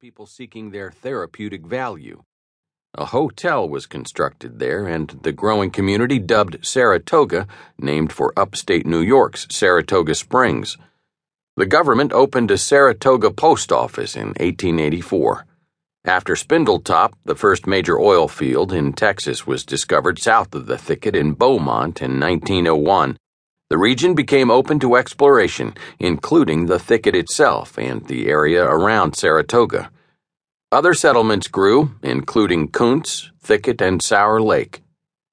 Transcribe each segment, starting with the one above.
people seeking their therapeutic value. A hotel was constructed there, and the growing community dubbed Saratoga, named for upstate New York's Saratoga Springs. The government opened a Saratoga post office in 1884. After Spindletop, the first major oil field in Texas was discovered south of the thicket in Beaumont in 1901. The region became open to exploration, including the thicket itself and the area around Saratoga. Other settlements grew, including Kountze, Thicket, and Sour Lake.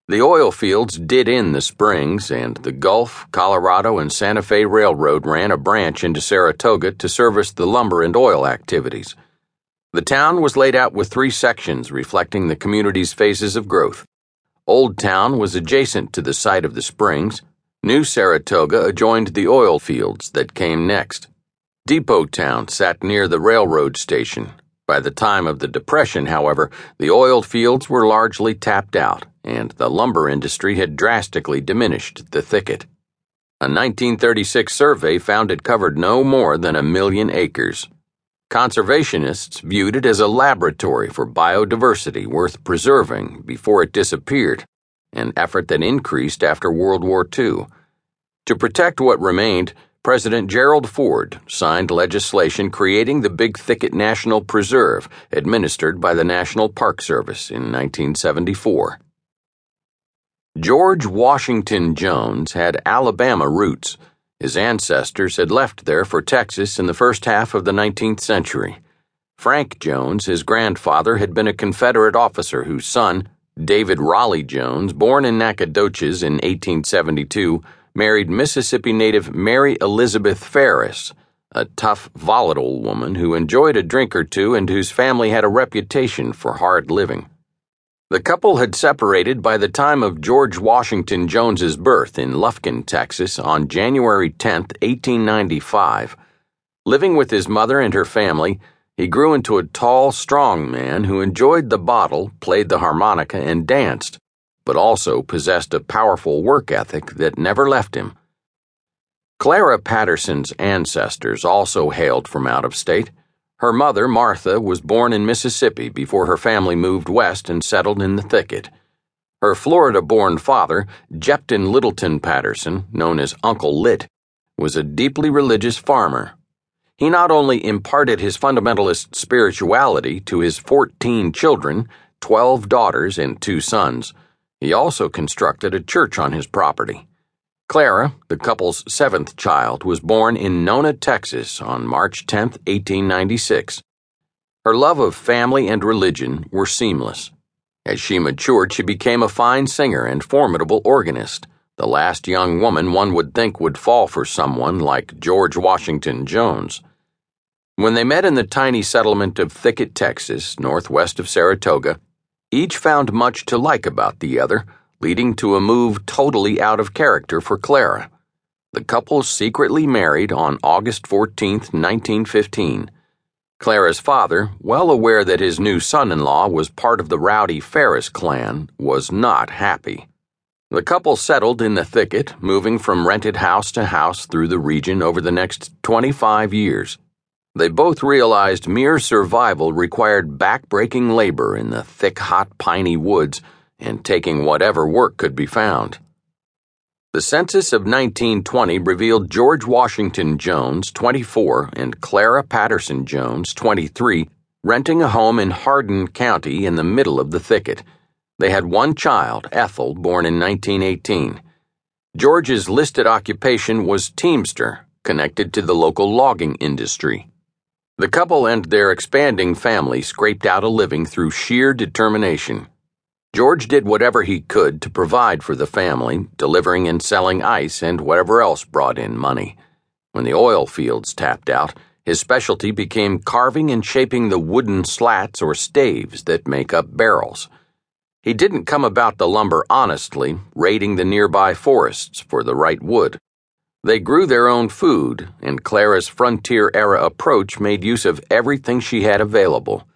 The oil fields did in the springs, and the Gulf, Colorado, and Santa Fe Railroad ran a branch into Saratoga to service the lumber and oil activities. The town was laid out with three sections reflecting the community's phases of growth. Old Town was adjacent to the site of the springs. New Saratoga adjoined the oil fields that came next. Depot Town sat near the railroad station. By the time of the Depression, however, the oil fields were largely tapped out, and the lumber industry had drastically diminished the thicket. A 1936 survey found it covered no more than a million acres. Conservationists viewed it as a laboratory for biodiversity worth preserving before it disappeared, an effort that increased after World War II. To protect what remained, President Gerald Ford signed legislation creating the Big Thicket National Preserve, administered by the National Park Service in 1974. George Washington Jones had Alabama roots. His ancestors had left there for Texas in the first half of the 19th century. Frank Jones, his grandfather, had been a Confederate officer whose son, David Raleigh Jones, born in Nacogdoches in 1872, married Mississippi native Mary Elizabeth Ferris, a tough, volatile woman who enjoyed a drink or two and whose family had a reputation for hard living. The couple had separated by the time of George Washington Jones's birth in Lufkin, Texas on January 10, 1895. Living with his mother and her family, he grew into a tall, strong man who enjoyed the bottle, played the harmonica, and danced but also possessed a powerful work ethic that never left him. Clara Patterson's ancestors also hailed from out of state. Her mother, Martha, was born in Mississippi before her family moved west and settled in the thicket. Her Florida born father, Jepton Littleton Patterson, known as Uncle Lit, was a deeply religious farmer. He not only imparted his fundamentalist spirituality to his 14 children, 12 daughters, and two sons, he also constructed a church on his property. Clara, the couple's seventh child, was born in Nona, Texas on March 10, 1896. Her love of family and religion were seamless. As she matured, she became a fine singer and formidable organist, the last young woman one would think would fall for someone like George Washington Jones. When they met in the tiny settlement of Thicket, Texas, northwest of Saratoga, each found much to like about the other, leading to a move totally out of character for Clara. The couple secretly married on August 14, 1915. Clara's father, well aware that his new son in law was part of the rowdy Ferris clan, was not happy. The couple settled in the thicket, moving from rented house to house through the region over the next 25 years. They both realized mere survival required backbreaking labor in the thick, hot, piney woods and taking whatever work could be found. The census of 1920 revealed George Washington Jones, 24, and Clara Patterson Jones, 23, renting a home in Hardin County in the middle of the thicket. They had one child, Ethel, born in 1918. George's listed occupation was teamster, connected to the local logging industry. The couple and their expanding family scraped out a living through sheer determination. George did whatever he could to provide for the family, delivering and selling ice and whatever else brought in money. When the oil fields tapped out, his specialty became carving and shaping the wooden slats or staves that make up barrels. He didn't come about the lumber honestly, raiding the nearby forests for the right wood. They grew their own food, and Clara's frontier era approach made use of everything she had available.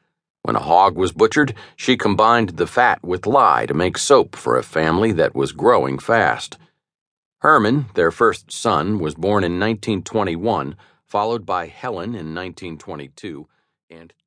When a hog was butchered, she combined the fat with lye to make soap for a family that was growing fast. Herman, their first son, was born in 1921, followed by Helen in 1922, and two